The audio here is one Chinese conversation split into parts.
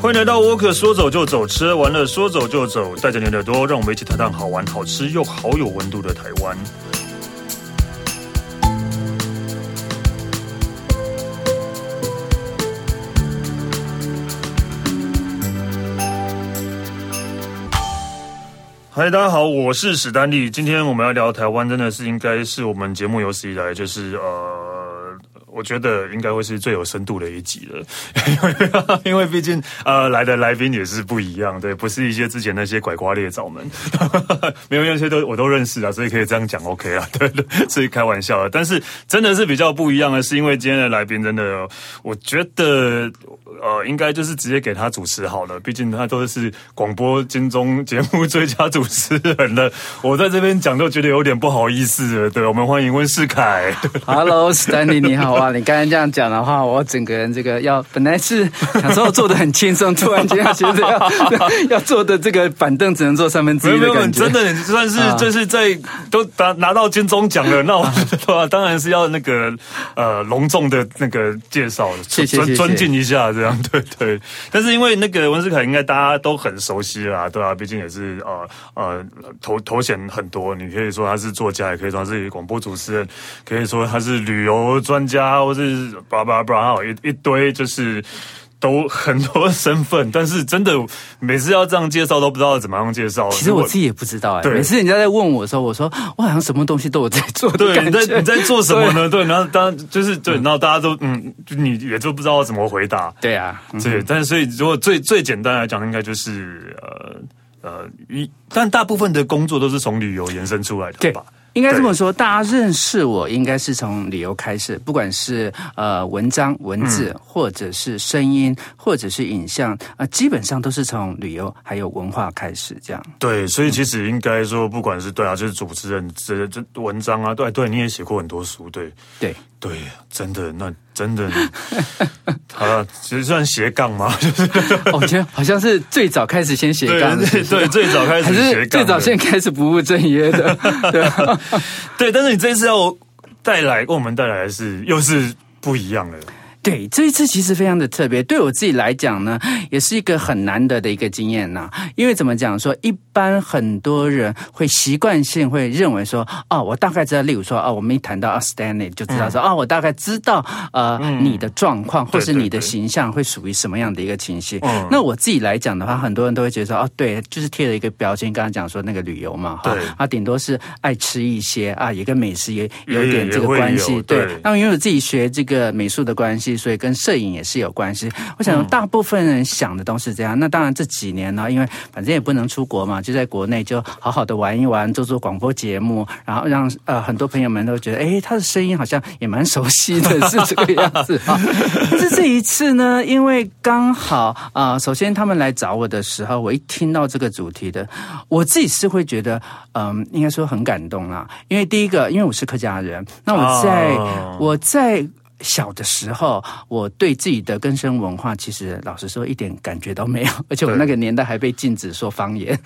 欢迎来到沃克，说走就走，吃完了说走就走，带着你的耳朵，让我们一起探探好玩、好吃又好有温度的台湾。嗨，大家好，我是史丹利。今天我们要聊台湾，真的是应该是我们节目有史以来就是呃。我觉得应该会是最有深度的一集了，因为 毕竟呃来的来宾也是不一样，对，不是一些之前那些拐瓜裂枣们，没有那些都我都认识啊，所以可以这样讲 OK 啊，对 对，所以开玩笑的。但是真的是比较不一样的是，因为今天的来宾真的，我觉得呃应该就是直接给他主持好了，毕竟他都是广播金钟节目最佳主持人了，我在这边讲都觉得有点不好意思了。对，我们欢迎温世凯。Hello，Stanley，你好啊。你刚才这样讲的话，我整个人这个要本来是想说做的很轻松，突然间要觉得要 要坐的这个板凳只能坐三分之一的感觉。真的算是就是在都拿拿到金钟奖了，那我 对吧？当然是要那个呃隆重的那个介绍，谢谢尊尊敬一下这样，对对。但是因为那个文世凯应该大家都很熟悉啦，对啊，毕竟也是呃呃头头衔很多，你可以说他是作家，也可以说他是广播主持人，可以说他是旅游专家。或是叭叭叭，好一一堆，就是都很多身份，但是真的每次要这样介绍都不知道怎么样介绍。其实我自己也不知道哎、欸，每次人家在问我的时候，我说我好像什么东西都有在做。对，你在你在做什么呢？对，然后当就是对，然后大家都嗯，你也就不知道怎么回答。对啊，对，但是所以如果最最简单来讲，应该就是呃呃一，但大部分的工作都是从旅游延伸出来的吧。应该这么说，大家认识我应该是从旅游开始，不管是呃文章、文字，或者是声音，或者是影像啊、呃，基本上都是从旅游还有文化开始这样。对，所以其实应该说，不管是对啊，就是主持人这这文章啊，对对，你也写过很多书，对对。对，真的，那真的，好了，其实算斜杠吗？我觉得好像是最早开始先斜杠，对，对，最早开始斜杠，最早先开始不务正业的，对，对。但是你这一次要带来，给我们带来的是又是不一样的。对，这一次其实非常的特别，对我自己来讲呢，也是一个很难得的一个经验呐。因为怎么讲说，一般很多人会习惯性会认为说，哦，我大概知道，例如说，哦，我们一谈到 a s t a n d i n g 就知道说，嗯、哦，我大概知道，呃，嗯、你的状况或是你的形象会属于什么样的一个情绪。对对对，那我自己来讲的话，很多人都会觉得说，哦，对，就是贴了一个标签，刚刚讲说那个旅游嘛，哈，啊，顶多是爱吃一些啊，也跟美食也有一点这个关系。对，那因为我自己学这个美术的关系。所以跟摄影也是有关系。我想大部分人想的都是这样。那当然这几年呢，因为反正也不能出国嘛，就在国内就好好的玩一玩，做做广播节目，然后让呃很多朋友们都觉得，哎，他的声音好像也蛮熟悉的，是这个样子啊。但是这一次呢，因为刚好啊、呃，首先他们来找我的时候，我一听到这个主题的，我自己是会觉得，嗯、呃，应该说很感动啦。因为第一个，因为我是客家人，那我在、oh. 我在。小的时候，我对自己的根深文化，其实老实说一点感觉都没有，而且我那个年代还被禁止说方言。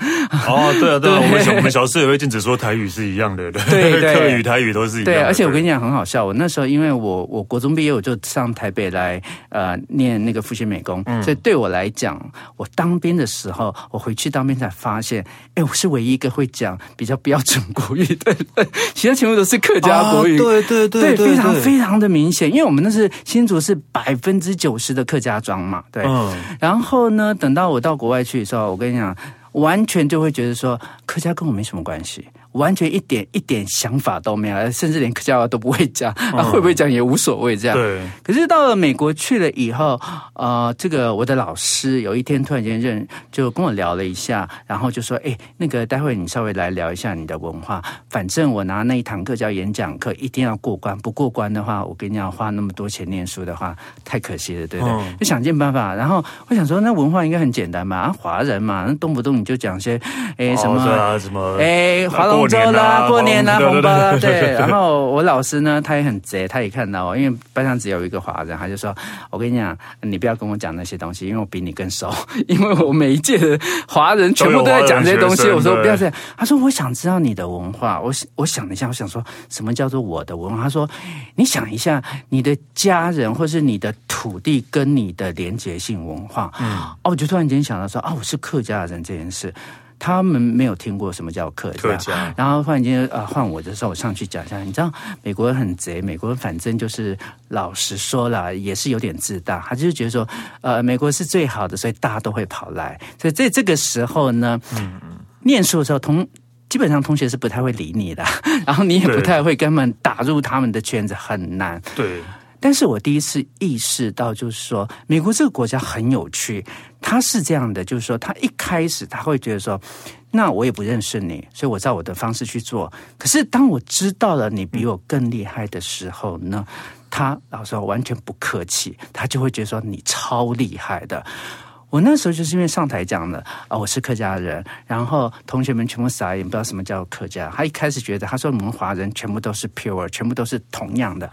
哦，对啊，对啊，我们小我们小时候也会禁止说台语是一样的，对对，对，客语台语都是一样的。对，而且我跟你讲很好笑，我那时候因为我我国中毕业我就上台北来呃念那个复兴美工，嗯、所以对我来讲，我当兵的时候，我回去当兵才发现，哎，我是唯一一个会讲比较标准国语的，其他全部都是客家国语，对对对对，非常非常的明显，因为。因为我们那是新竹是百分之九十的客家庄嘛，对。嗯。然后呢，等到我到国外去的时候，我跟你讲，完全就会觉得说，客家跟我没什么关系。完全一点一点想法都没有，甚至连客家话都不会讲，啊，会不会讲也无所谓这样。对。可是到了美国去了以后，呃，这个我的老师有一天突然间认，就跟我聊了一下，然后就说：“哎，那个待会你稍微来聊一下你的文化，反正我拿那一堂课叫演讲课，一定要过关，不过关的话，我跟你讲，花那么多钱念书的话，太可惜了，对不对？嗯、就想尽办法。然后我想说，那文化应该很简单嘛，啊，华人嘛，那动不动你就讲些，哎，什么、哦、啊，什么，哎，华东。中秋啦、过年啦、红包啦，对。然后我老师呢，他也很贼，他也看到我，因为班上只有一个华人，他就说：“我跟你讲，你不要跟我讲那些东西，因为我比你更熟，因为我每一届的华人全部都在讲这些东西。”我说：“不要这样。”他说：“我想知道你的文化。”我我想了一下，我想说什么叫做我的文化？他说：“你想一下，你的家人或是你的土地跟你的连结性文化。”嗯，哦，我就突然间想到说：“啊，我是客家人这件事。”他们没有听过什么叫客家，客家然后忽然间呃换我的时候，我上去讲一下。你知道美国人很贼，美国人反正就是老实说了，也是有点自大。他就是觉得说，呃，美国是最好的，所以大家都会跑来。所以在这个时候呢，嗯嗯，念书的时候同基本上同学是不太会理你的，然后你也不太会跟他们打入他们的圈子，很难。对。但是我第一次意识到，就是说，美国这个国家很有趣，他是这样的，就是说，他一开始他会觉得说，那我也不认识你，所以我照我的方式去做。可是当我知道了你比我更厉害的时候呢，他老实说完全不客气，他就会觉得说你超厉害的。我那时候就是因为上台讲了啊，我是客家人，然后同学们全部傻眼，不知道什么叫客家。他一开始觉得他说我们华人全部都是 pure，全部都是同样的。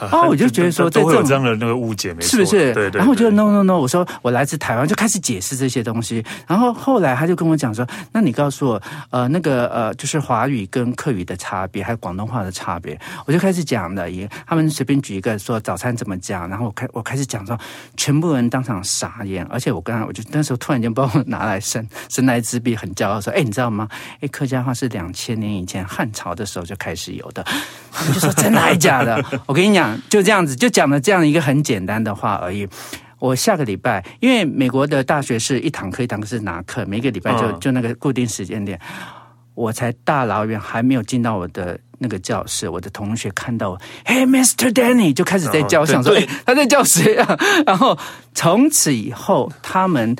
哦，我就觉得说，都会有这样的那个误解，没错，是不是？对对。然后我就 no no no，我说我来自台湾，就开始解释这些东西。然后后来他就跟我讲说，那你告诉我，呃，那个呃，就是华语跟客语的差别，还有广东话的差别。我就开始讲了，也他们随便举一个说早餐怎么讲，然后我开我开始讲说，全部人当场傻眼。而且我刚才我就那时候突然间帮我拿来伸伸来之笔，很骄傲说，哎，你知道吗？哎，客家话是两千年以前汉朝的时候就开始有的。他们就说真的还假的？我跟你讲。就这样子，就讲了这样一个很简单的话而已。我下个礼拜，因为美国的大学是一堂课一堂课是拿课，每个礼拜就就那个固定时间点，我才大老远还没有进到我的那个教室，我的同学看到我，Hey Mr. Danny，就开始在叫，想说哎 他在叫谁啊？然后从此以后，他们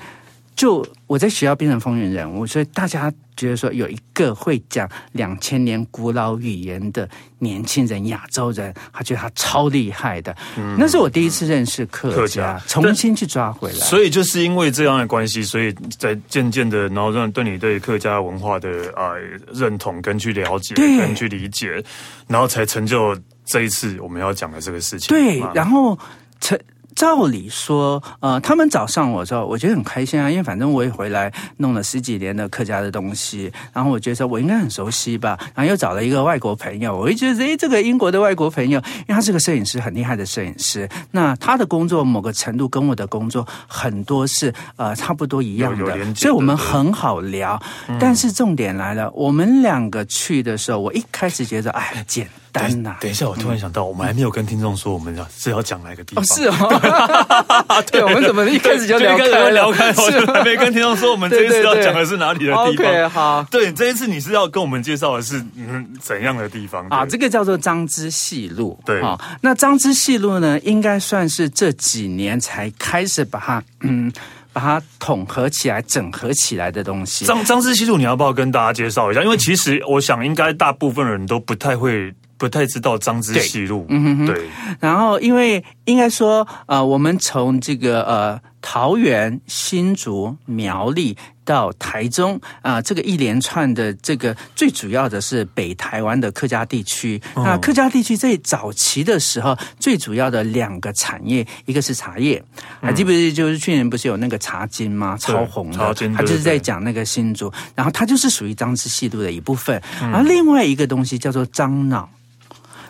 就我在学校变成风云人物，所以大家。觉得说有一个会讲两千年古老语言的年轻人，亚洲人，他觉得他超厉害的。嗯、那是我第一次认识客家，客家重新去抓回来。所以就是因为这样的关系，所以在渐渐的，然后让对你对客家文化的啊、呃、认同跟去了解，对跟去理解，然后才成就这一次我们要讲的这个事情。对，然后成。照理说，呃，他们找上我之后，我觉得很开心啊，因为反正我也回来弄了十几年的客家的东西，然后我觉得我应该很熟悉吧，然后又找了一个外国朋友，我就觉得诶，这个英国的外国朋友，因为他是个摄影师，很厉害的摄影师，那他的工作某个程度跟我的工作很多是呃差不多一样的，所以我们很好聊。嗯、但是重点来了，我们两个去的时候，我一开始觉得哎，简。单呐！等一下，我突然想到，我们还没有跟听众说，我们要是要讲哪个地方？是哦，对，我们怎么一开始就聊开聊开？是还没跟听众说，我们这一次要讲的是哪里的地方？OK，好。对，这一次你是要跟我们介绍的是嗯怎样的地方啊？这个叫做张之戏路。对，好，那张之戏路呢，应该算是这几年才开始把它嗯把它统合起来、整合起来的东西。张张之戏路，你要不要跟大家介绍一下？因为其实我想，应该大部分人都不太会。不太知道张之细路，嗯哼哼，对。然后，因为应该说，呃，我们从这个呃桃园、新竹、苗栗到台中啊，呃，这个一连串的这个最主要的是北台湾的客家地区。哦，那客家地区在早期的时候，最主要的两个产业，一个是茶叶，还记不记得？就是去年不是有那个茶金吗？超红他就是在讲那个新竹，然后它就是属于张之细路的一部分。嗯，然后另外一个东西叫做樟脑。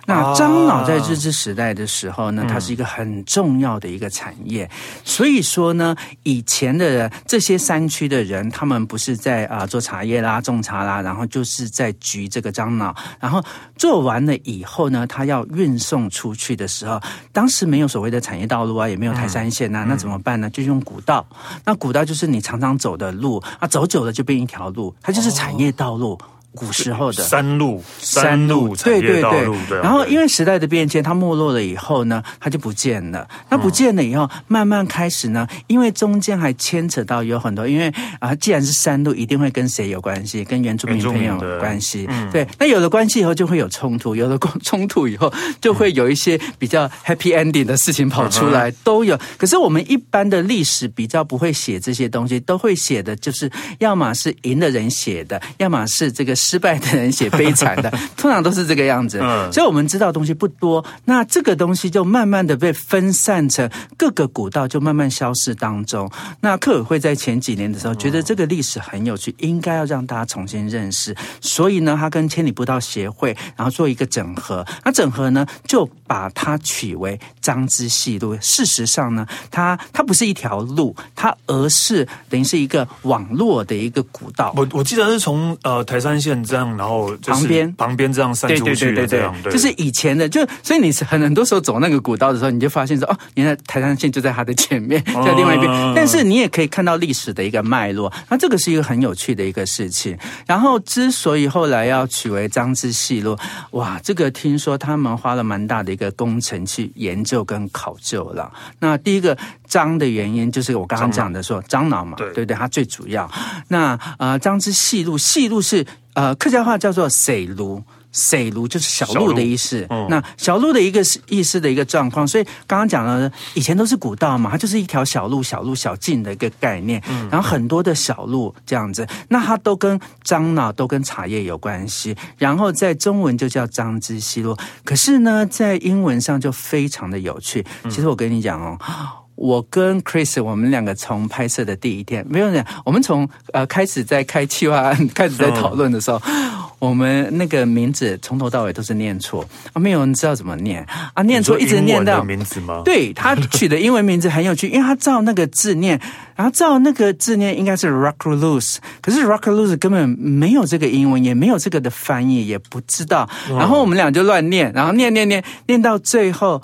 那樟脑在日治时代的时候呢，它是一个很重要的一个产业。所以说呢，以前的这些山区的人，他们不是在啊做茶叶啦、种茶啦，然后就是在焗这个樟脑。然后做完了以后呢，他要运送出去的时候，当时没有所谓的产业道路啊，也没有台山线啊，那怎么办呢？就用古道。那古道就是你常常走的路啊，走久了就变一条路，它就是产业道路。古时候的山路，山路，对对对。然后因为时代的变迁，它没落了以后呢，它就不见了。那不见了以后，慢慢开始呢，因为中间还牵扯到有很多，因为啊，既然是山路，一定会跟谁有关系？跟原住民朋友有关系。对，那有了关系以后，就会有冲突。有了冲突以后，就会有一些比较 happy ending 的事情跑出来，都有。可是我们一般的历史比较不会写这些东西，都会写的就是，要么是赢的人写的，要么是这个。失败的人写悲惨的，通常都是这个样子。嗯，所以我们知道东西不多，那这个东西就慢慢的被分散成各个古道，就慢慢消失当中。那客委会在前几年的时候觉得这个历史很有趣，应该要让大家重新认识，所以呢，他跟千里步道协会然后做一个整合。那整合呢，就把它取为张之细路。事实上呢，它它不是一条路，它而是等于是一个网络的一个古道。我我记得是从呃台山线这样，然后旁边旁边这样散出去的这样，就是以前的，就所以你是很很多时候走那个古道的时候，你就发现说哦，原来台山线就在它的前面，在另外一边。嗯、但是你也可以看到历史的一个脉络，那这个是一个很有趣的一个事情。然后之所以后来要取为张之细路，哇，这个听说他们花了蛮大的一个工程去研究跟考究了。那第一个张的原因就是我刚刚讲的说樟脑嘛，对对对，它最主要。那呃，张之细路，细路是呃客家话叫做水路。水路就是小路的意思，嗯、那小路的一个意思的一个状况，所以刚刚讲了，以前都是古道嘛，它就是一条小路、小路、小径的一个概念，嗯、然后很多的小路这样子，那它都跟樟脑、都跟茶叶有关系，然后在中文就叫樟之细路，可是呢，在英文上就非常的有趣。其实我跟你讲哦。嗯我跟 Chris，我们两个从拍摄的第一天，没有人，我们从呃开始在开企划案，开始在讨论的时候，嗯、我们那个名字从头到尾都是念错啊，没有人知道怎么念啊，念错一直念到名字吗？对，他取的英文名字很有趣，因为他照那个字念，然后照那个字念应该是 Rockaloose，可是 Rockaloose 根本没有这个英文，也没有这个的翻译，也不知道，然后我们俩就乱念，然后念念念念到最后。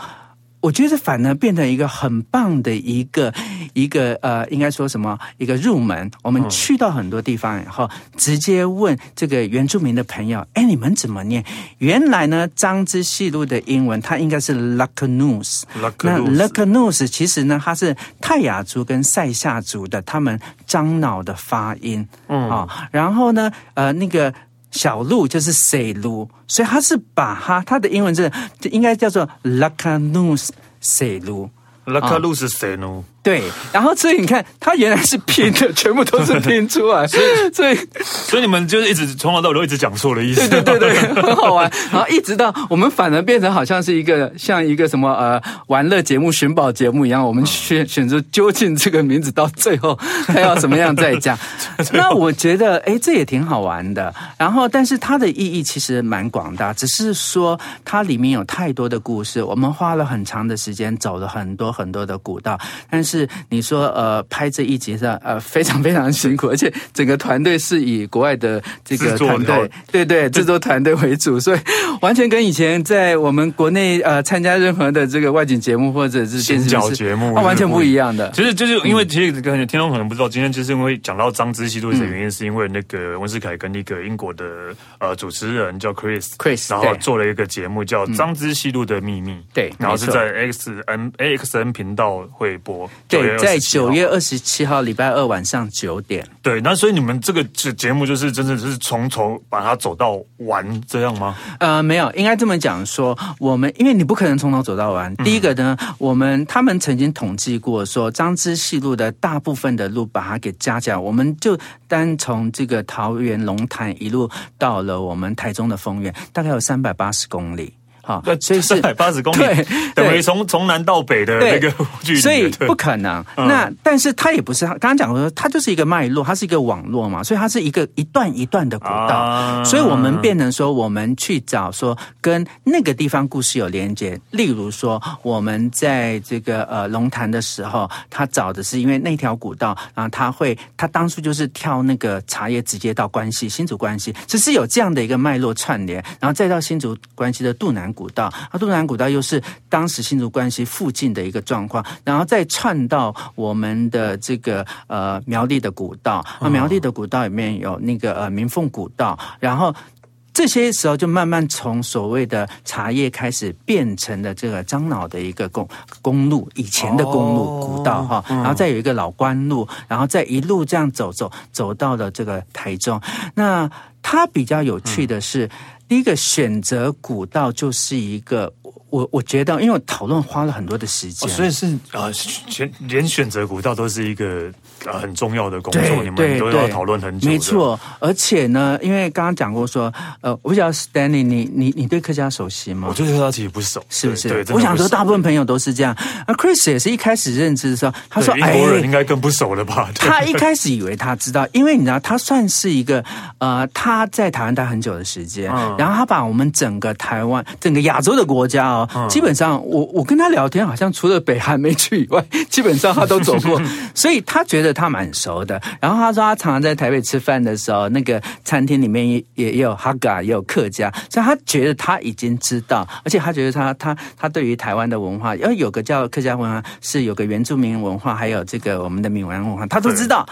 我觉得反而变成一个很棒的一个一个呃，应该说什么一个入门。我们去到很多地方以后，直接问这个原住民的朋友：“哎，你们怎么念？”原来呢，彰之细路的英文它应该是 Lacanoose。那 Lacanoose 其实呢，它是泰雅族跟塞夏族的他们樟脑的发音。嗯啊、哦，然后呢，呃，那个。小路就是水路所以它是把它它的英文字应该叫做 laka nus 水路 laka nus 水路对，然后所以你看，它原来是拼的，全部都是拼出来，所以所以所以你们就是一直从头到尾都一直讲错了意思，对对对对，很好玩。然后一直到我们反而变成好像是一个像一个什么呃玩乐节目、寻宝节目一样，我们选选择究竟这个名字到最后他要怎么样再讲。那我觉得哎，这也挺好玩的。然后，但是它的意义其实蛮广大，只是说它里面有太多的故事，我们花了很长的时间走了很多很多的古道，但是。是你说呃拍这一集上呃 非常非常辛苦，而且整个团队是以国外的这个团队对对制作团队为主，所以完全跟以前在我们国内呃参加任何的这个外景节目或者是电视节目，完全不一样的。其实就是因为其实可能听众可能不知道，今天就是因为讲到张之细路的原因，是因为那个温世凯跟那个英国的呃主持人叫 Chris，Chris，然后做了一个节目叫《张之细路的秘密》，对，然后是在 X N A X N 频道会播。对，在九月二十七号礼拜二晚上九点。对，那所以你们这个节节目就是真的是从头把它走到完这样吗？呃，没有，应该这么讲说，我们因为你不可能从头走到完。第一个呢，嗯、我们他们曾经统计过说，张之细路的大部分的路把它给加起来，我们就单从这个桃园龙潭一路到了我们台中的丰原，大概有三百八十公里。好，所以是三百八十公里，对，等于从从南到北的那个距离，所以不可能。那但是它也不是，刚刚讲说它就是一个脉络，它是一个网络嘛，所以它是一个一段一段的古道。所以我们变成说，我们去找说跟那个地方故事有连接。例如说，我们在这个呃龙潭的时候，他找的是因为那条古道，然后他会他当初就是挑那个茶叶直接到关西新竹关西，只是有这样的一个脉络串联，然后再到新竹关西的渡南。古道，啊，肚南古道又是当时新竹关系附近的一个状况，然后再串到我们的这个呃苗栗的古道，啊，苗栗的古道里面有那个呃鸣凤古道，然后这些时候就慢慢从所谓的茶叶开始变成了这个樟脑的一个公公路，以前的公路古道哈，然后再有一个老关路，然后再一路这样走走走到了这个台中，那。它比较有趣的是，第一个选择古道就是一个。我我觉得，因为我讨论花了很多的时间，哦、所以是啊，选、呃、连选择古道都是一个呃很重要的工作，你们都要讨论很久。没错，而且呢，因为刚刚讲过说，呃，我不知道 Stanley，你你你对客家熟悉吗？我对客家其实不熟，是不是？对，我想说，大部分朋友都是这样。那 Chris 也是一开始认知的时候，他说：“英国人应该更不熟了吧？” 他一开始以为他知道，因为你知道，他算是一个呃，他在台湾待很久的时间，嗯、然后他把我们整个台湾、整个亚洲的国家哦，嗯、基本上。我我跟他聊天，好像除了北韩没去以外，基本上他都走过，所以他觉得他蛮熟的。然后他说，他常常在台北吃饭的时候，那个餐厅里面也也有哈嘎，也有客家，所以他觉得他已经知道，而且他觉得他他他对于台湾的文化，因为有个叫客家文化，是有个原住民文化，还有这个我们的闽南文化，他都知道。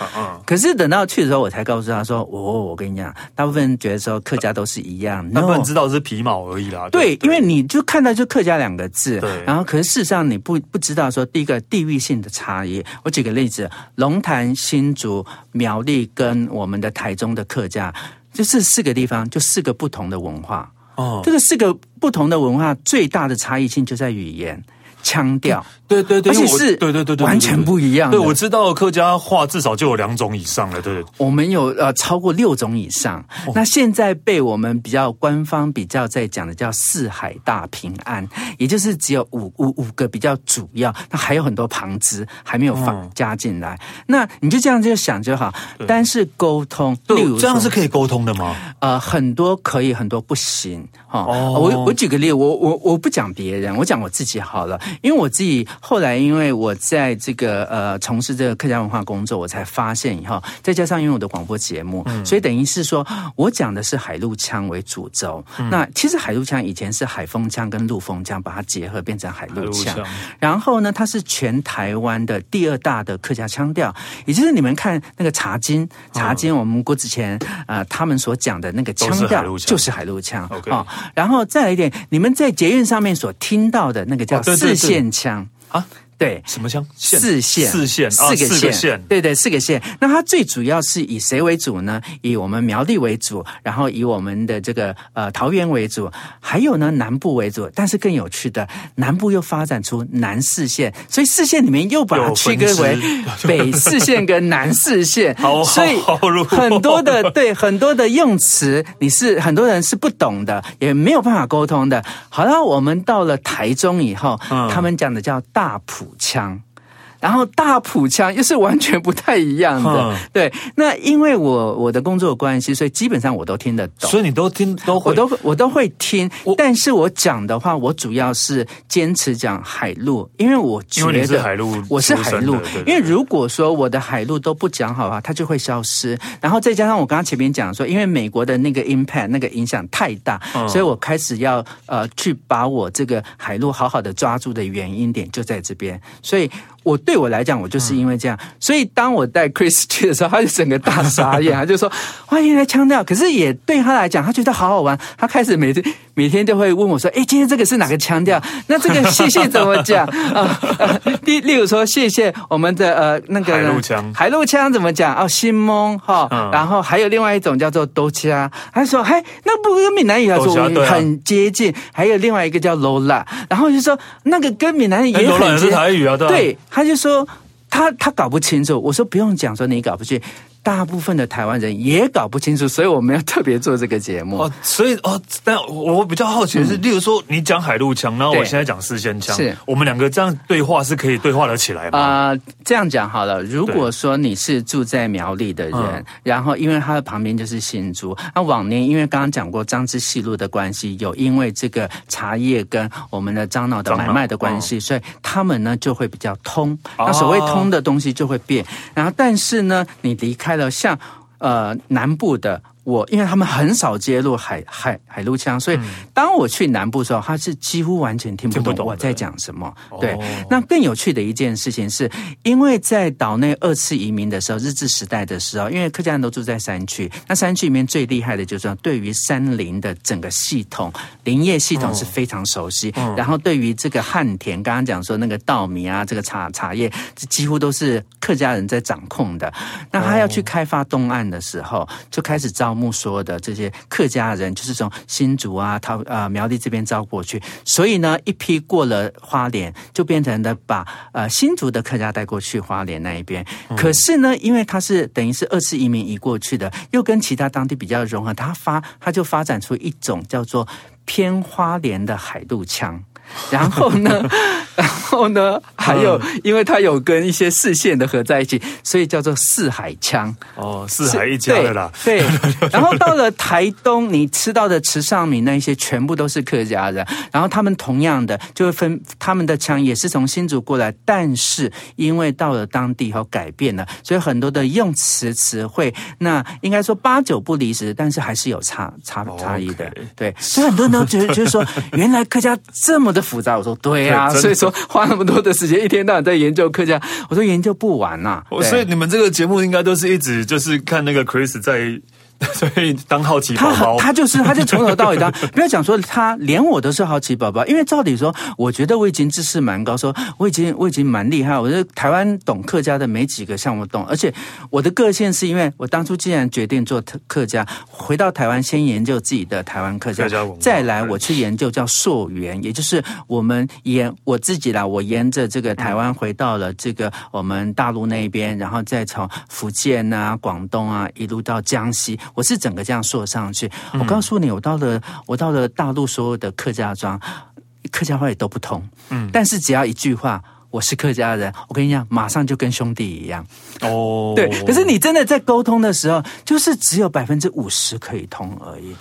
可是等到去的时候，我才告诉他说：“哦，我跟你讲，大部分人觉得说客家都是一样，大部分知道是皮毛而已啦。”对，因为你就看到就客家两个字。对，然后可是事实上你不不知道说第一个地域性的差异。我举个例子，龙潭、新竹、苗栗跟我们的台中的客家，就这四个地方就四个不同的文化。哦，这个四个不同的文化最大的差异性就在语言。腔调，对对对，而且是，对对对，完全不一样。对，我知道客家话至少就有两种以上了，对。我们有呃超过六种以上。那现在被我们比较官方比较在讲的叫四海大平安，也就是只有五五五个比较主要，那还有很多旁支还没有放加进来。那你就这样就想就好，但是沟通，例如这样是可以沟通的吗？呃，很多可以，很多不行。哈，我我举个例，我我我不讲别人，我讲我自己好了。因为我自己后来，因为我在这个呃从事这个客家文化工作，我才发现以后，再加上因为我的广播节目，嗯、所以等于是说我讲的是海陆腔为主轴。嗯、那其实海陆腔以前是海风腔跟陆风腔把它结合变成海陆腔，陆然后呢，它是全台湾的第二大的客家腔调，也就是你们看那个茶金，茶金我们郭子乾呃他们所讲的那个腔调就是海陆腔哦。然后再来一点，你们在捷运上面所听到的那个叫四线。电枪啊。对，Huh? 什么乡？四县，四县，四个县，对对，四个县。那它最主要是以谁为主呢？以我们苗栗为主，然后以我们的这个呃桃园为主，还有呢南部为主。但是更有趣的，南部又发展出南四县，所以四县里面又把它区分为 北四县跟南四线。所以很多的对很多的用词，你是很多人是不懂的，也没有办法沟通的。好了，我们到了台中以后，嗯、他们讲的叫大埔。枪。然后大埔腔又是完全不太一样的，嗯、对。那因为我我的工作关系，所以基本上我都听得懂。所以你都听都会，我都我都会听。但是我讲的话，我主要是坚持讲海陆，因为我觉得是海陆，我是海陆。因为如果说我的海陆都不讲好的话，它就会消失。然后再加上我刚刚前面讲说，因为美国的那个 impact 那个影响太大，嗯、所以我开始要呃去把我这个海陆好好的抓住的原因点就在这边，所以。我对我来讲，我就是因为这样，所以当我带 Chris 去的时候，他就整个大傻眼，他就说：“欢迎来腔调。”可是也对他来讲，他觉得好好玩。他开始每天每天都会问我说：“哎，今天这个是哪个腔调？那这个谢谢怎么讲啊？例例如说谢谢我们的呃那个海陆腔，海陆腔怎么讲？哦，新蒙哈，然后还有另外一种叫做多腔，他说：“嘿，那不跟闽南语来说很接近。”还有另外一个叫 Lola，然后就说那个跟闽南语也很接近。台语啊，对。他就说他他搞不清楚，我说不用讲，说你搞不清。大部分的台湾人也搞不清楚，所以我们要特别做这个节目。哦，所以哦，但我比较好奇的是，嗯、例如说你讲海陆腔，然后我现在讲四线腔，是我们两个这样对话是可以对话得起来吗？啊、呃，这样讲好了。如果说你是住在苗栗的人，对然后因为他的旁边就是新竹，那往年因为刚刚讲过彰支西路的关系，有因为这个茶叶跟我们的樟脑的买卖的关系，所以他们呢就会比较通。那所谓通的东西就会变。然后但是呢，你离开。像呃南部的。我因为他们很少接入海海海陆腔，所以当我去南部的时候，他是几乎完全听不懂我在讲什么。对，那更有趣的一件事情是，因为在岛内二次移民的时候，日治时代的时候，因为客家人都住在山区，那山区里面最厉害的就是说，对于山林的整个系统、林业系统是非常熟悉。然后对于这个旱田，刚刚讲说那个稻米啊，这个茶茶叶，这几乎都是客家人在掌控的。那他要去开发东岸的时候，就开始招。招募所有的这些客家人，就是从新竹啊、桃呃苗栗这边招过去。所以呢，一批过了花莲，就变成了把呃新竹的客家带过去花莲那一边。可是呢，因为他是等于是二次移民移过去的，又跟其他当地比较融合，他发他就发展出一种叫做偏花莲的海陆腔。然后呢，然后呢，还有，因为它有跟一些四县的合在一起，所以叫做四海腔。哦，四海一家的啦。对。对然后到了台东，你吃到的池上米那些，全部都是客家人。然后他们同样的，就会分他们的腔也是从新竹过来，但是因为到了当地以后改变了，所以很多的用词词汇，那应该说八九不离十，但是还是有差差差异的。Okay. 对。所以很多人都觉得，就是说，原来客家这么的复杂，我说对呀、啊，所以说花那么多的时间，一天到晚在研究客家，我说研究不完呐、啊。所以你们这个节目应该都是一直就是看那个 Chris 在。所以当好奇宝宝，他他就是他就从头到尾当，不要讲说他连我都是好奇宝宝，因为照理说，我觉得我已经知识蛮高，说我已经我已经蛮厉害。我觉得台湾懂客家的没几个像我懂，而且我的个性是因为我当初既然决定做客家，回到台湾先研究自己的台湾客家，再来我去研究叫溯源，也就是我们沿我自己啦，我沿着这个台湾回到了这个我们大陆那边，然后再从福建啊、广东啊一路到江西。我是整个这样说上去，我告诉你，我到了我到了大陆，所有的客家庄，客家话也都不通。嗯，但是只要一句话，我是客家人，我跟你讲，马上就跟兄弟一样。哦，对。可是你真的在沟通的时候，就是只有百分之五十可以通而已。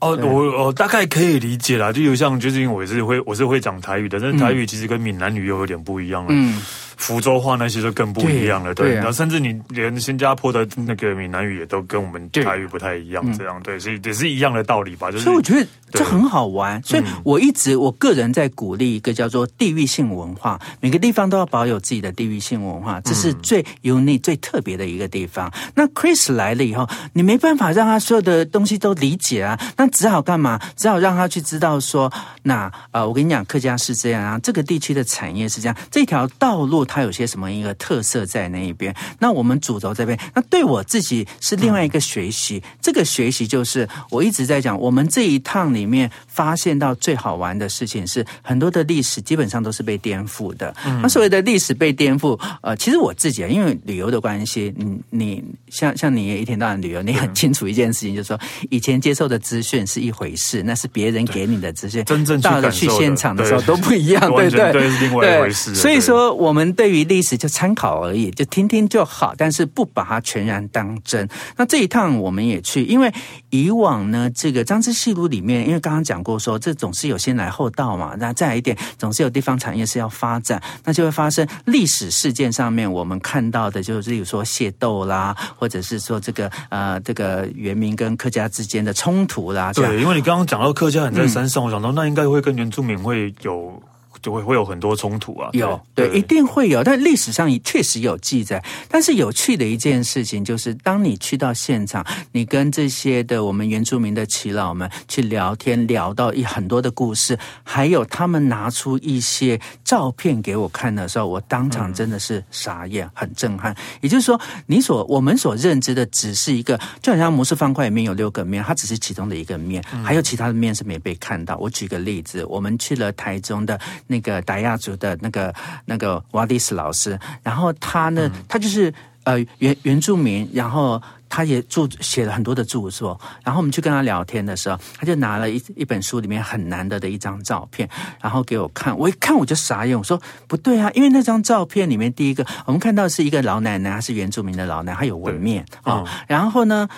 哦，我我大概可以理解啦，就有像就是因为我是会我是会讲台语的，但是台语其实跟闽南语又有点不一样了。嗯。福州话那些就更不一样了，对，对，对啊，然后甚至你连新加坡的那个闽南语也都跟我们台语不太一样，这样对，所以也是一样的道理吧。就是，所以我觉得这很好玩，所以我一直我个人在鼓励一个叫做地域性文化，每个地方都要保有自己的地域性文化，这是最 unique 最特别的一个地方。那 Chris 来了以后，你没办法让他所有的东西都理解啊，那只好干嘛？只好让他去知道说，那呃，我跟你讲，客家是这样啊，这个地区的产业是这样，这条道路。它有些什么一个特色在那一边？那我们主轴这边，那对我自己是另外一个学习。嗯、这个学习就是我一直在讲，我们这一趟里面发现到最好玩的事情是，很多的历史基本上都是被颠覆的。嗯、那所谓的历史被颠覆，呃，其实我自己啊，因为旅游的关系，你你像像你也一天到晚旅游，你很清楚一件事情，就是说以前接受的资讯是一回事，那是别人给你的资讯，真正到了去现场的时候都不一样，对对对，是另外一回事。所以说我们。对于历史就参考而已，就听听就好，但是不把它全然当真。那这一趟我们也去，因为以往呢，这个张之戏路里面，因为刚刚讲过说，这总是有先来后到嘛。那再来一点，总是有地方产业是要发展，那就会发生历史事件上面我们看到的，就是例如说械斗啦，或者是说这个呃这个原民跟客家之间的冲突啦。对，因为你刚刚讲到客家人在山上，嗯、我想到那应该会跟原住民会有。就会会有很多冲突啊，有对，对，一定会有，但历史上也确实有记载。但是有趣的一件事情就是，当你去到现场，你跟这些的我们原住民的耆老们去聊天，聊到一很多的故事，还有他们拿出一些照片给我看的时候，我当场真的是傻眼，很震撼。也就是说，你所我们所认知的只是一个，就好像模式方块里面有六个面，它只是其中的一个面，还有其他的面是没被看到。我举个例子，我们去了台中的。那个达亚族的那个那个瓦迪斯老师，然后他呢，嗯、他就是呃原原住民，然后他也著写了很多的著作。然后我们去跟他聊天的时候，他就拿了一一本书里面很难得的一张照片，然后给我看。我一看我就傻眼，我说不对啊，因为那张照片里面第一个我们看到是一个老奶奶，她是原住民的老奶奶，她有纹面啊。然后呢，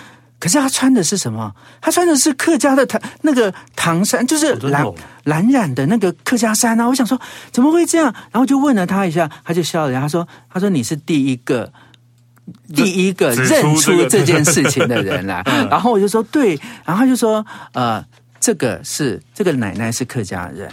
可是他穿的是什么？他穿的是客家的唐那个唐衫，就是蓝。蓝染的那个客家衫啊，我想说怎么会这样？然后就问了他一下，他就笑了，他说：“他说你是第一个，第一个认出这件事情的人来。” 然后我就说：“对。”然后他就说：“呃，这个是这个奶奶是客家人。”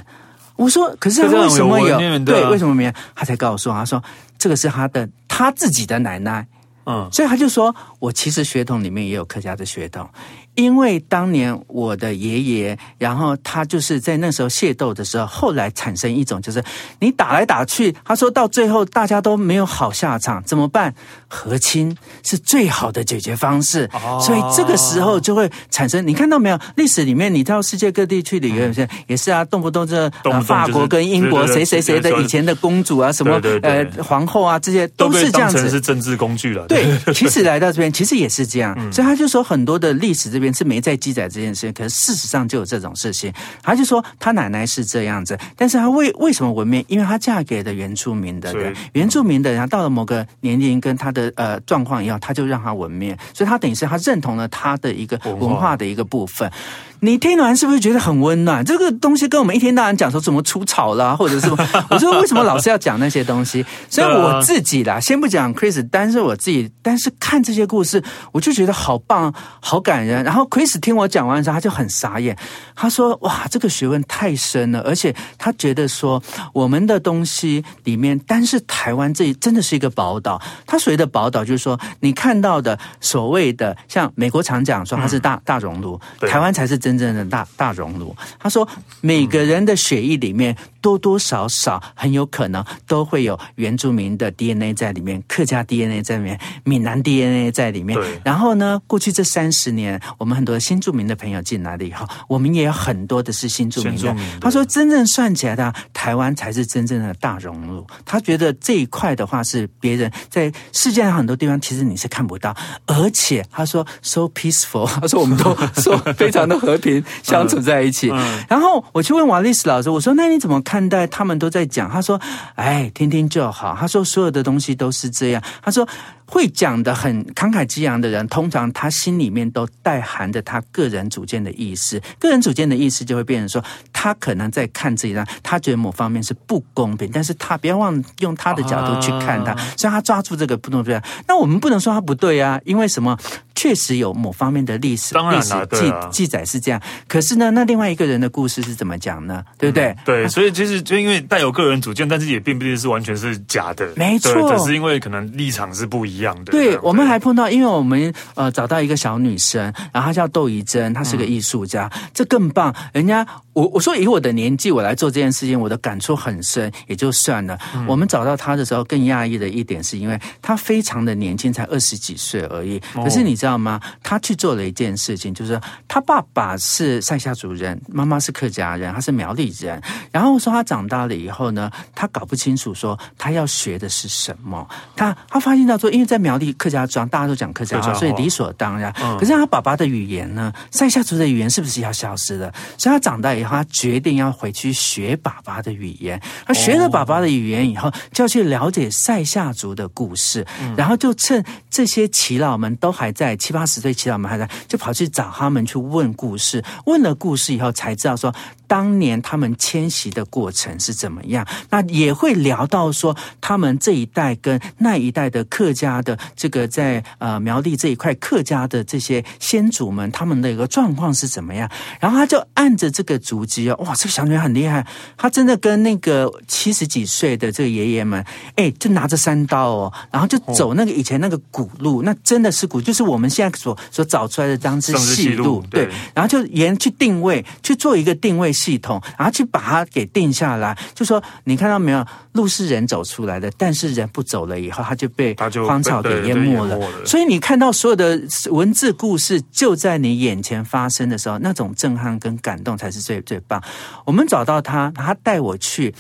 我说：“可是他为什么有？对，为什么没有？”他才告诉我，他说：“这个是他的他自己的奶奶。”嗯，所以他就说，我其实血统里面也有客家的血统。因为当年我的爷爷，然后他就是在那时候械斗的时候，后来产生一种就是你打来打去，他说到最后大家都没有好下场，怎么办？和亲是最好的解决方式。哦、所以这个时候就会产生，你看到没有？历史里面你到世界各地去旅游，嗯、也是啊，动不动这、法国跟英国谁谁谁的以前的公主啊，什么呃皇后啊，这些都是这样子，是政治工具了。对，其实来到这边其实也是这样，嗯、所以他就说很多的历史这边。是没在记载这件事情，可是事实上就有这种事情。他就说他奶奶是这样子，但是他为为什么纹面？因为他嫁给了原住民的人，原住民的人到了某个年龄跟他的呃状况一样，他就让他纹面，所以他等于是他认同了他的一个文化的一个部分。你听完是不是觉得很温暖？这个东西跟我们一天到晚讲说怎么除草啦，或者是 我说为什么老是要讲那些东西？所以我自己啦，先不讲 Chris，但是我自己，但是看这些故事，我就觉得好棒，好感人。然后 Chris 听我讲完之后，他就很傻眼，他说：“哇，这个学问太深了，而且他觉得说我们的东西里面，但是台湾这真的是一个宝岛。他所谓的宝岛，就是说你看到的所谓的像美国常讲说它是大、嗯、大熔炉，台湾才是。”真正的大大熔炉，他说每个人的血液里面多多少少很有可能都会有原住民的 DNA 在里面，客家 DNA 在里面，闽南 DNA 在里面。然后呢，过去这三十年，我们很多新住民的朋友进来了以后，我们也有很多的是新住民的。他说，真正算起来的，台湾才是真正的大熔炉。他觉得这一块的话是别人在世界上很多地方其实你是看不到，而且他说 so peaceful，他说我们都说 非常的和。平 相处在一起，嗯嗯、然后我去问瓦利斯老师，我说：“那你怎么看待他们都在讲？”他说：“哎，听听就好。”他说：“所有的东西都是这样。”他说。会讲的很慷慨激昂的人，通常他心里面都带含着他个人主见的意思。个人主见的意思就会变成说，他可能在看这一张，他觉得某方面是不公平，但是他不要忘用他的角度去看他，所以他抓住这个不能对。那我们不能说他不对啊，因为什么？确实有某方面的历史历史记记载是这样。可是呢，那另外一个人的故事是怎么讲呢？对不对？嗯、对，所以其实就因为带有个人主见，但是也并不一定是完全是假的。没错，只是因为可能立场是不一样。一样的，对，对我们还碰到，因为我们呃找到一个小女生，然后她叫窦怡珍，她是个艺术家，嗯、这更棒。人家我我说以我的年纪我来做这件事情，我的感触很深，也就算了。嗯、我们找到他的时候，更讶异的一点是因为他非常的年轻，才二十几岁而已。可是你知道吗？他去做了一件事情，就是他爸爸是塞夏族人，妈妈是客家人，他是苗栗人。然后说他长大了以后呢，他搞不清楚说他要学的是什么。他他发现到说，因为在苗栗客家庄，大家都讲客家话，所以理所当然。嗯、可是他爸爸的语言呢？塞夏族的语言是不是要消失了？所以他长大以后，他决定要回去学爸爸的语言。他学了爸爸的语言以后，就要去了解塞夏族的故事。嗯、然后就趁这些耆老们都还在，七八十岁耆老们还在，就跑去找他们去问故事。问了故事以后，才知道说当年他们迁徙的过程是怎么样。那也会聊到说，他们这一代跟那一代的客家。的这个在呃苗栗这一块客家的这些先祖们，他们的一个状况是怎么样？然后他就按着这个足迹哦，哇，这个小女孩很厉害，她真的跟那个七十几岁的这个爷爷们，哎，就拿着三刀哦，然后就走那个以前那个古路，那真的是古，就是我们现在所所找出来的当时细路，对，然后就沿去定位，去做一个定位系统，然后去把它给定下来，就说你看到没有，路是人走出来的，但是人不走了以后，它就被荒。草给淹没了，所以你看到所有的文字故事就在你眼前发生的时候，那种震撼跟感动才是最最棒。我们找到他，他带我去，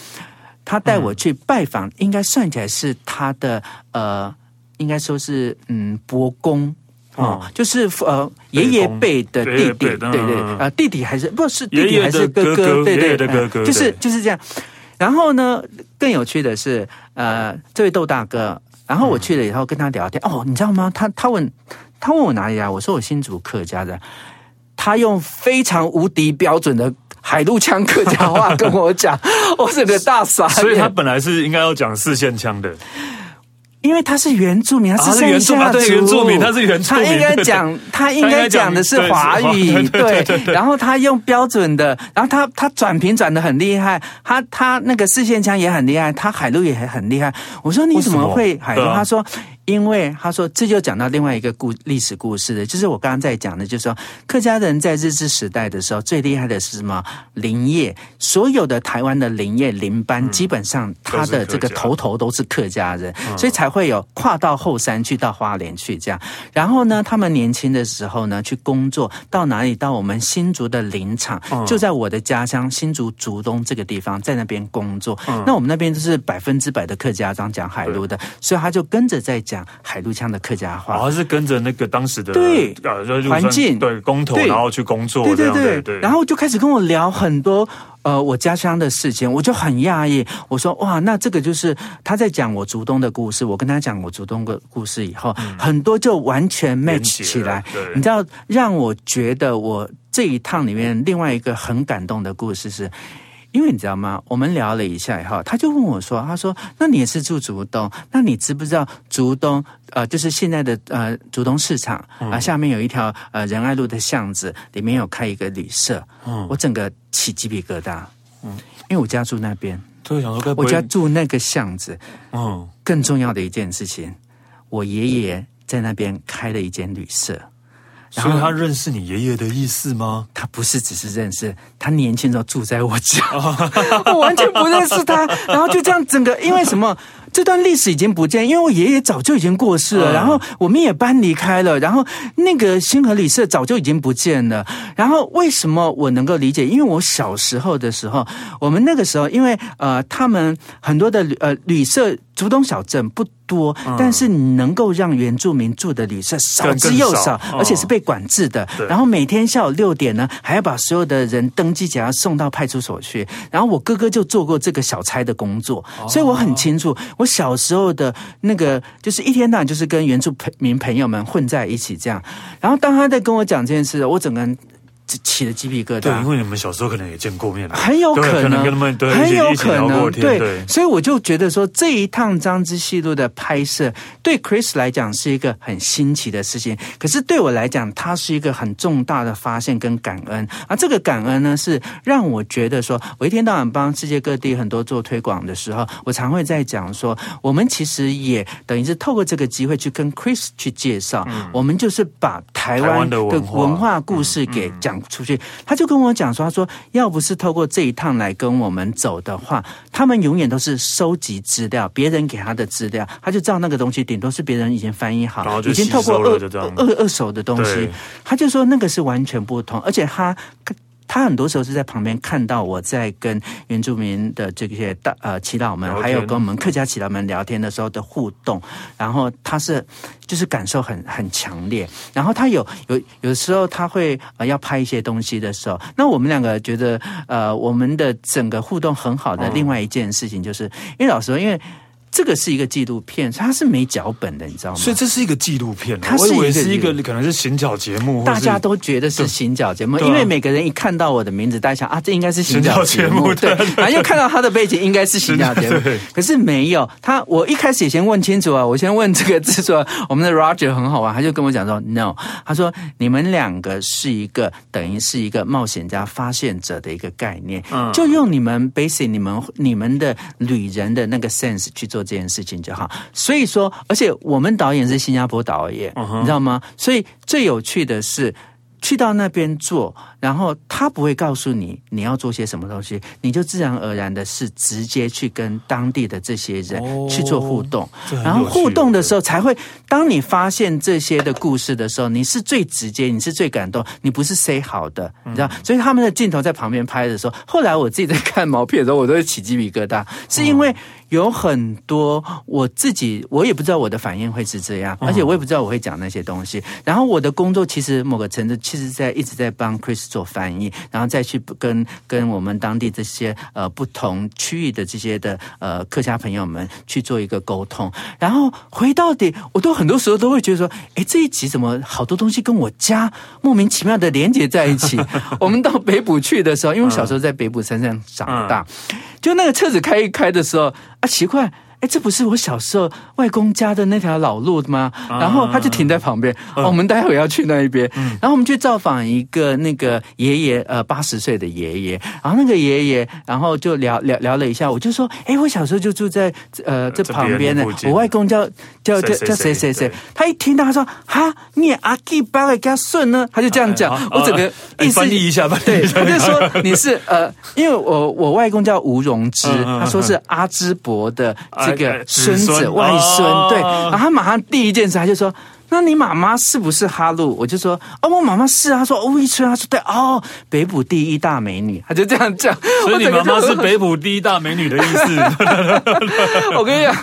他带我去拜访，应该算起来是他的呃，应该说是嗯伯公哦，就是呃爷爷辈的弟弟，对对啊，弟弟还是不是弟弟还是哥哥？对对的哥哥，就是就是这样。然后呢，更有趣的是，呃，这位窦大哥。然后我去了以后跟他聊天，哦，你知道吗？他他问他问我哪里啊，我说我新竹客家的。他用非常无敌标准的海陆腔客家话跟我讲，我整个大傻。所以他本来是应该要讲四线腔的。因为他是原住民，他是赛夏族，原住民，他是原住民，他应该讲，他应该讲的是华语，对。然后他用标准的，然后他他转频转的很厉害，他他那个四线腔也很厉害，他海陆也很厉害。我说你怎么会海陆？他说。因为他说这就讲到另外一个故历史故事的，就是我刚刚在讲的，就是说客家人在日治时代的时候最厉害的是什么？林业，所有的台湾的林业林班，嗯、基本上他的这个头头都是客家人，嗯、所以才会有跨到后山去到花莲去这样。然后呢，他们年轻的时候呢，去工作到哪里？到我们新竹的林场，嗯、就在我的家乡新竹竹东这个地方，在那边工作。嗯、那我们那边就是百分之百的客家庄讲海陆的，所以他就跟着在讲海陆腔的客家话。哦，是跟着那个当时的对环境对工头，然后去工作。对对对对，然后就开始跟我聊很多。呃，我家乡的事情，我就很讶异。我说哇，那这个就是他在讲我竹东的故事。我跟他讲我竹东的故事以后，嗯、很多就完全 match 起来。你知道，让我觉得我这一趟里面另外一个很感动的故事是。因为你知道吗？我们聊了一下以后，他就问我说：“他说，那你也是住竹东？那你知不知道竹东？呃，就是现在的呃竹东市场啊、呃，下面有一条呃仁爱路的巷子，里面有开一个旅社。嗯，我整个起鸡皮疙瘩。嗯，因为我家住那边，对，想说我家住那个巷子。嗯，更重要的一件事情，我爷爷在那边开了一间旅社。”所以他认识你爷爷的意思吗？他不是只是认识，他年轻时候住在我家，我完全不认识他。然后就这样，整个因为什么？这段历史已经不见，因为我爷爷早就已经过世了，然后我们也搬离开了，然后那个星河旅社早就已经不见了。然后为什么我能够理解？因为我小时候的时候，我们那个时候，因为呃，他们很多的呃旅社。竹东小镇不多，但是你能够让原住民住的旅社少之又少，少而且是被管制的。哦、然后每天下午六点呢，还要把所有的人登记起来送到派出所去。然后我哥哥就做过这个小差的工作，哦、所以我很清楚，我小时候的那个就是一天到晚就是跟原住民朋友们混在一起这样。然后当他在跟我讲这件事，我整个人。起了鸡皮疙瘩，对，因为你们小时候可能也见过面，很有可能，可能跟他们对很有可能，对，对。所以我就觉得说这一趟张之戏路的拍摄，对 Chris 来讲是一个很新奇的事情，可是对我来讲，它是一个很重大的发现跟感恩，而这个感恩呢，是让我觉得说，我一天到晚帮世界各地很多做推广的时候，我常会在讲说，我们其实也等于是透过这个机会去跟 Chris 去介绍，嗯、我们就是把台湾的文化故事给讲。出去，他就跟我讲说：“他说，要不是透过这一趟来跟我们走的话，他们永远都是收集资料，别人给他的资料，他就知道那个东西顶多是别人已经翻译好，已经透过二二二手的东西，他就说那个是完全不同，而且他。”他很多时候是在旁边看到我在跟原住民的这些大呃祈祷们，还有跟我们客家祈祷们聊天的时候的互动，然后他是就是感受很很强烈。然后他有有有时候他会呃要拍一些东西的时候，那我们两个觉得呃我们的整个互动很好的另外一件事情，就是因为老实说，因为。这个是一个纪录片，它是没脚本的，你知道吗？所以这是一个纪录片，它是一个是一个可能是行脚节目，大家都觉得是行脚节目，因为每个人一看到我的名字，大家想啊，这应该是行脚节目，对，然后又看到他的背景，应该是行脚节目，可是没有他。我一开始也先问清楚啊，我先问这个制作，我们的 Roger 很好玩，他就跟我讲说，No，他说你们两个是一个等于是一个冒险家、发现者的一个概念，嗯，就用你们 basic 你们你们的旅人的那个 sense 去做这件事情就好，所以说，而且我们导演是新加坡导演，uh huh. 你知道吗？所以最有趣的是。去到那边做，然后他不会告诉你你要做些什么东西，你就自然而然的是直接去跟当地的这些人去做互动，哦、然后互动的时候才会，当你发现这些的故事的时候，你是最直接，你是最感动，你不是 say 好的，你知道？嗯、所以他们的镜头在旁边拍的时候，后来我自己在看毛片的时候，我都会起鸡皮疙瘩，是因为。有很多我自己，我也不知道我的反应会是这样，而且我也不知道我会讲那些东西。然后我的工作其实某个程度，其实在一直在帮 Chris 做翻译，然后再去跟跟我们当地这些呃不同区域的这些的呃客家朋友们去做一个沟通。然后回到底，我都很多时候都会觉得说，哎，这一集怎么好多东西跟我家莫名其妙的连接在一起？我们到北埔去的时候，因为我小时候在北埔山上长大。就那个车子开一开的时候啊，奇怪，哎，这不是我小时候外公家的那条老路吗？然后他就停在旁边，嗯、我们待会要去那一边。嗯、然后我们去造访一个那个爷爷，呃，八十岁的爷爷。然后那个爷爷，然后就聊聊聊了一下，我就说，哎，我小时候就住在呃这旁边的，我外公叫叫叫叫谁谁谁。他一听到他说，哈，你阿基巴给他顺呢，他就这样讲。啊、我整个意思翻译一下吧，对，他就说你是呃，因为我我外公叫吴荣之，他说是阿芝伯的。这个孙子外孙，对，然后他马上第一件事他就说。那你妈妈是不是哈路？我就说哦，我妈妈是啊。他说哦一春，她说对哦，北埔第一大美女，她就这样讲。所以你妈妈是北埔第一大美女的意思。我跟你讲，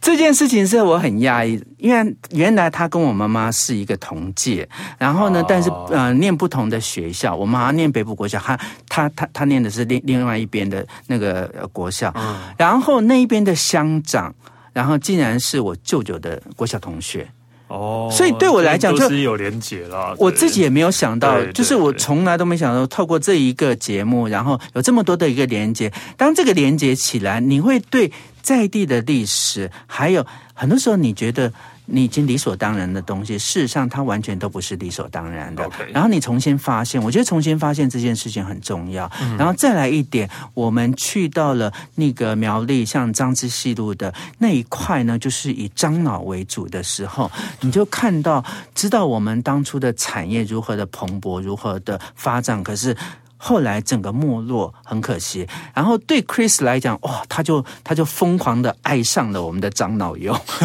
这件事情是我很讶异，因为原来她跟我妈妈是一个同届，然后呢，但是呃，念不同的学校。我妈妈念北埔国小，他他他他念的是另另外一边的那个国校。然后那一边的乡长，然后竟然是我舅舅的国小同学。哦，所以对我来讲就是有连结了。我自己也没有想到，就是我从来都没想到，透过这一个节目，然后有这么多的一个连结。当这个连结起来，你会对在地的历史，还有很多时候你觉得。你已经理所当然的东西，事实上它完全都不是理所当然的。然后你重新发现，我觉得重新发现这件事情很重要。嗯、然后再来一点，我们去到了那个苗栗，像樟之西路的那一块呢，就是以樟脑为主的时候，你就看到，知道我们当初的产业如何的蓬勃，如何的发展，可是。后来整个没落，很可惜。然后对 Chris 来讲，哇，他就他就疯狂的爱上了我们的樟脑油。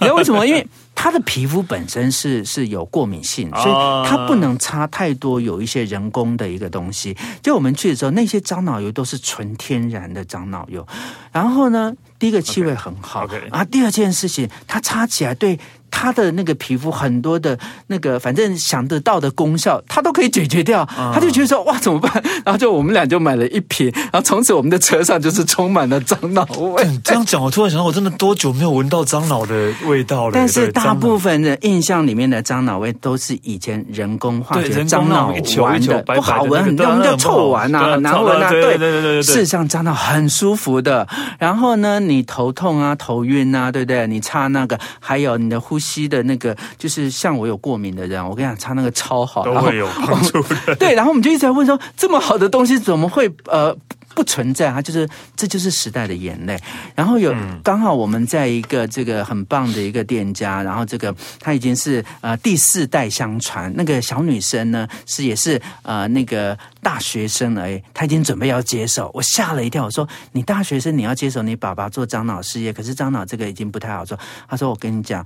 你知道为什么？因为他的皮肤本身是是有过敏性，所以他不能擦太多有一些人工的一个东西。就我们去的时候，那些樟脑油都是纯天然的樟脑油。然后呢，第一个气味很好，okay, okay. 啊，第二件事情，它擦起来对。他的那个皮肤很多的那个，反正想得到的功效，他都可以解决掉。他就觉得说，哇，怎么办？然后就我们俩就买了一瓶，然后从此我们的车上就是充满了樟脑味。这样讲，我突然想到，我真的多久没有闻到樟脑的味道了？但是大部分的印象里面的樟脑味都是以前人工化学樟脑丸的，不好闻，很我们叫臭丸呐，很难闻啊。对对对对对，事实上樟脑很舒服的。然后呢，你头痛啊、头晕啊，对不对？你擦那个，还有你的呼。吸的那个，就是像我有过敏的人，我跟你讲，擦那个超好，都会有帮助的。对，然后我们就一直在问说，这么好的东西怎么会呃不存在？它就是这就是时代的眼泪。然后有刚好我们在一个这个很棒的一个店家，然后这个他已经是呃第四代相传，那个小女生呢是也是呃那个大学生而已，她已经准备要接手，我吓了一跳，我说你大学生你要接手你爸爸做樟脑事业，可是樟脑这个已经不太好做。他说我跟你讲。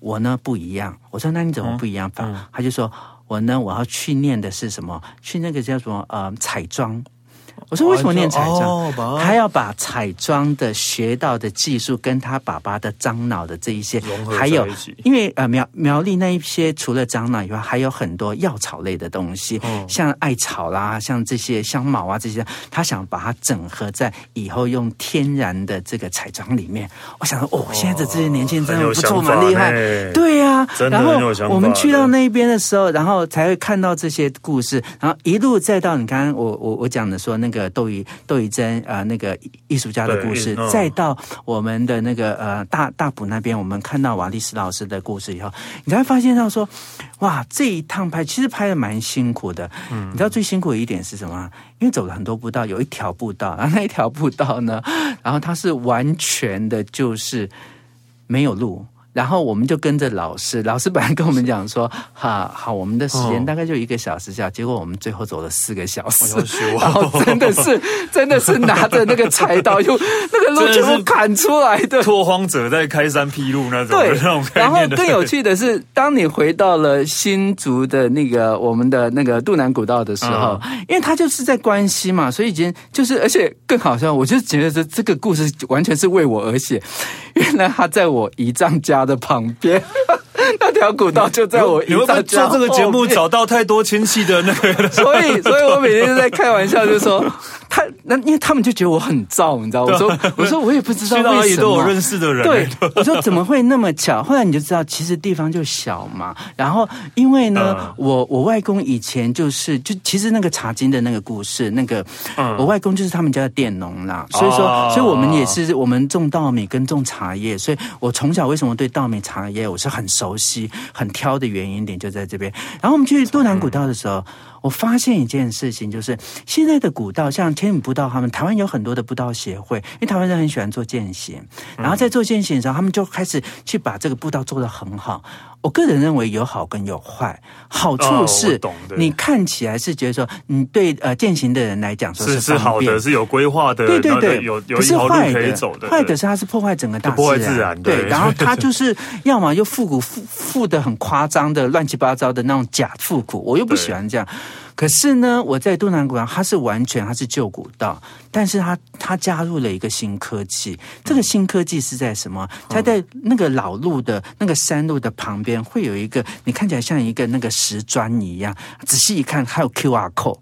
我呢不一样，我说那你怎么不一样法？嗯嗯、他就说我呢我要去念的是什么？去那个叫什么呃彩妆。我说为什么念彩妆？哦、他要把彩妆的学到的技术跟他爸爸的樟脑的这一些，还有因为呃苗苗栗那一些除了樟脑以外，还有很多药草类的东西，哦、像艾草啦，像这些香茅啊这些，他想把它整合在以后用天然的这个彩妆里面。我想说哦，现在的这些年轻人真的不错，蛮厉害。对呀、啊，然后我们去到那边的时候，然后才会看到这些故事，然后一路再到你刚刚我我我讲的说那个。个窦一窦一真啊，那个艺术家的故事，再到我们的那个呃大大埔那边，我们看到瓦利斯老师的故事以后，你才发现到说，哇，这一趟拍其实拍的蛮辛苦的。嗯，你知道最辛苦的一点是什么？因为走了很多步道，有一条步道，然后那一条步道呢，然后它是完全的就是没有路。然后我们就跟着老师，老师本来跟我们讲说，哈好，我们的时间大概就一个小时下，结果我们最后走了四个小时，然后真的是真的是拿着那个柴刀，就那个路全部砍出来的，拓荒者在开山劈路那种。对，然后更有趣的是，当你回到了新竹的那个我们的那个渡南古道的时候，因为他就是在关西嘛，所以已经就是，而且更好笑，我就觉得这这个故事完全是为我而写。原来他在我姨丈家的旁边。那 条古道就在我。你会不会做这个节目找到太多亲戚的那个？所以，所以我每天都在开玩笑，就说 他那，因为他们就觉得我很燥，你知道？我说，我说我也不知道为什么。去哪里都有认识的人。对，我说怎么会那么巧？后来你就知道，其实地方就小嘛。然后，因为呢，嗯、我我外公以前就是就其实那个茶经的那个故事，那个、嗯、我外公就是他们家的佃农啦。所以说，哦、所以我们也是我们种稻米跟种茶叶，所以我从小为什么对稻米茶叶我是很熟悉、很挑的原因点就在这边。然后我们去洛南古道的时候。嗯我发现一件事情，就是现在的古道，像千里步道，他们台湾有很多的步道协会，因为台湾人很喜欢做践行，然后在做践行的时候，他们就开始去把这个步道做得很好。我个人认为有好跟有坏，好处是，你看起来是觉得说，你对呃践行的人来讲说是是好的，是有规划的，对对对，有有一条路可以走的。坏的是它是破坏整个大自然，对，然后它 就是要么又复古复复的很夸张的乱七八糟的那种假复古，我又不喜欢这样。可是呢，我在东南古道，它是完全它是旧古道，但是它它加入了一个新科技。这个新科技是在什么？它在那个老路的那个山路的旁边，会有一个你看起来像一个那个石砖一样，仔细一看还有 QR code。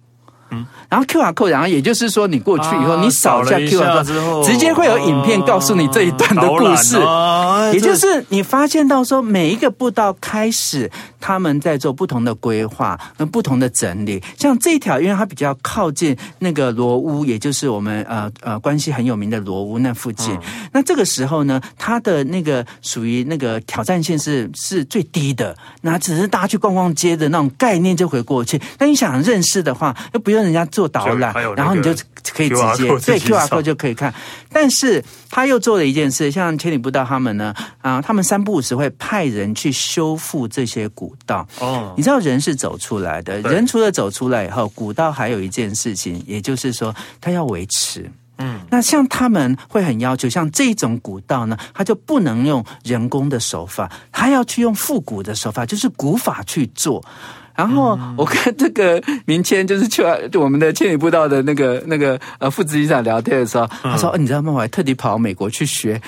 嗯，然后 QR code，然后也就是说，你过去以后，啊、你扫一下 QR code，直接会有影片告诉你这一段的故事。啊、也就是你发现到说，每一个步道开始，他们在做不同的规划跟不同的整理。像这条，因为它比较靠近那个罗屋，也就是我们呃呃关系很有名的罗屋那附近。嗯、那这个时候呢，它的那个属于那个挑战性是是最低的，那只是大家去逛逛街的那种概念就会过去。那你想认识的话，又不用。跟人家做导览，然后你就可以直接对 QR code 就可以看。但是他又做了一件事，像千里步道他们呢，啊，他们三不五时会派人去修复这些古道。哦，你知道人是走出来的，人除了走出来以后，古道还有一件事情，也就是说他要维持。嗯，那像他们会很要求，像这种古道呢，他就不能用人工的手法，他要去用复古的手法，就是古法去做。然后我跟这个明谦，就是去我们的千里步道的那个那个呃副执行长聊天的时候，他说：“你知道吗？我还特地跑到美国去学。”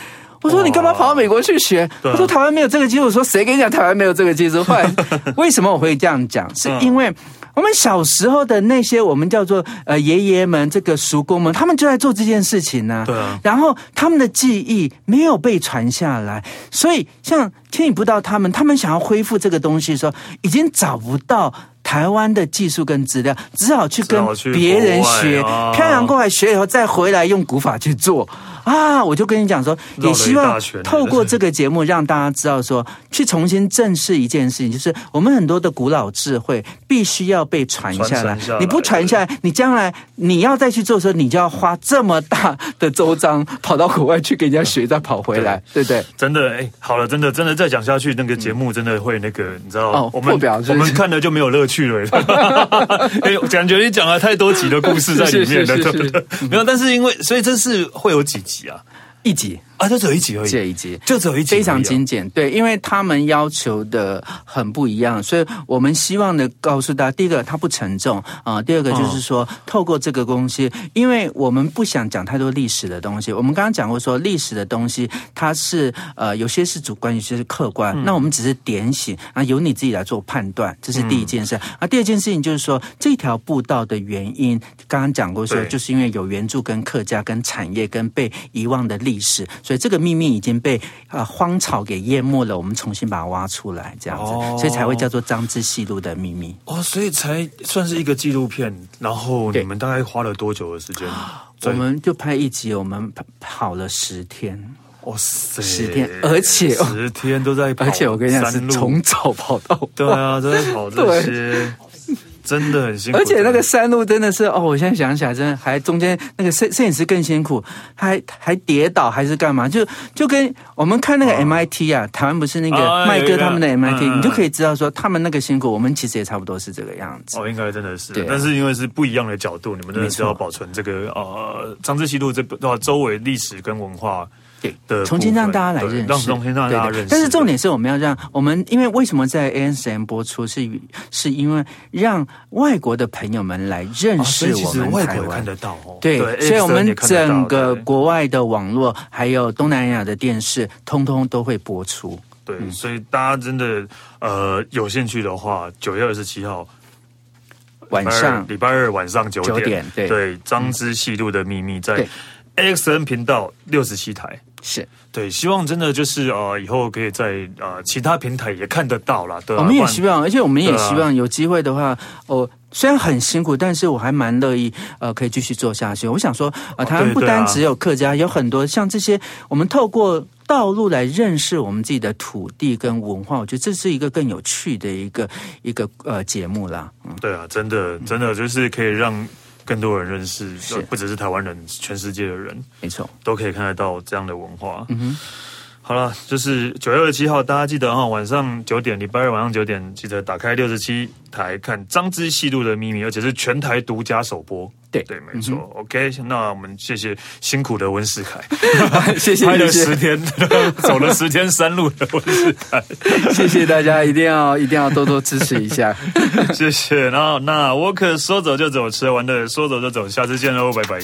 我说：“你干嘛跑到美国去学？”他说：“台湾没有这个技术。”我说：“谁跟你讲台湾没有这个技术？”后来 为什么我会这样讲？是因为。我们小时候的那些我们叫做呃爷爷们，这个叔公们，他们就在做这件事情呢。对啊。然后他们的记忆没有被传下来，所以像牵引不到他们，他们想要恢复这个东西的时候，已经找不到台湾的技术跟资料，只好去跟别人学，漂洋过海学以后再回来用古法去做。啊，我就跟你讲说，也希望透过这个节目让大家知道说，去重新正视一件事情，就是我们很多的古老智慧必须要被传下来。你不传下来，你将来你要再去做的时候，你就要花这么大的周章跑到国外去给人家学，再跑回来，对不对？真的，哎，好了，真的，真的再讲下去，那个节目真的会那个，你知道，哦，我们我们看了就没有乐趣了。哎，感觉你讲了太多集的故事在里面了，对不对？没有，但是因为所以这是会有几集啊？一集。啊，就只有一集而已，这一集就只有一集，非常精简。对，因为他们要求的很不一样，所以我们希望的告诉大家，第一个它不沉重啊、呃，第二个就是说，透过这个东西，因为我们不想讲太多历史的东西。我们刚刚讲过说，历史的东西它是呃有些是主观，有些是客观。嗯、那我们只是点醒啊，由你自己来做判断，这是第一件事。啊、嗯，第二件事情就是说，这条步道的原因，刚刚讲过说，就是因为有原著跟客家跟产业跟被遗忘的历史。所以这个秘密已经被呃荒草给淹没了，我们重新把它挖出来，这样子，哦、所以才会叫做张之细路的秘密。哦，所以才算是一个纪录片。然后你们大概花了多久的时间？我们就拍一集，我们跑了十天，哇塞，十天，而且十天都在跑，而且我跟你讲是从早跑到对啊，都在跑这些。真的很辛苦，而且那个山路真的是哦，我现在想起来，真的还中间那个摄摄影师更辛苦，还还跌倒还是干嘛？就就跟我们看那个 MIT 啊，台湾不是那个麦哥他们的 MIT，你就可以知道说他们那个辛苦，我们其实也差不多是这个样子。哦，应该真的是，对，但是因为是不一样的角度，你们真的是要保存这个呃张之细路这个周围历史跟文化。对，重新让大家来认识，让重新让大家认识。但是重点是我们要让我们，因为为什么在 ANSM 播出是是因为让外国的朋友们来认识我们台湾，看得到哦。对，所以我们整个国外的网络还有东南亚的电视，通通都会播出。对，嗯、所以大家真的呃有兴趣的话，九月二十七号晚上。礼拜二晚上九点，对，对，张之细路的秘密在 AXN 频道六十七台。是对，希望真的就是呃，以后可以在呃其他平台也看得到啦。对、啊，我们也希望，而且我们也希望有机会的话，哦，虽然很辛苦，但是我还蛮乐意呃，可以继续做下去。我想说，呃，台湾不单只有客家，有很多像这些，我们透过道路来认识我们自己的土地跟文化，我觉得这是一个更有趣的一个一个呃节目啦。嗯，对啊，真的真的就是可以让。更多人认识，不只是台湾人，全世界的人，没错，都可以看得到这样的文化。嗯哼，好了，就是九月二十七号，大家记得哈，晚上九点，礼拜二晚上九点，记得打开六十七台看《张之细路的秘密》，而且是全台独家首播。对对，没错。嗯、OK，那我们谢谢辛苦的温世凯，谢谢拍了十天，走了十天山路的温世凯，谢谢大家，一定要一定要多多支持一下，谢谢。然后那我可说走就走，吃完的说走就走，下次见喽，拜拜。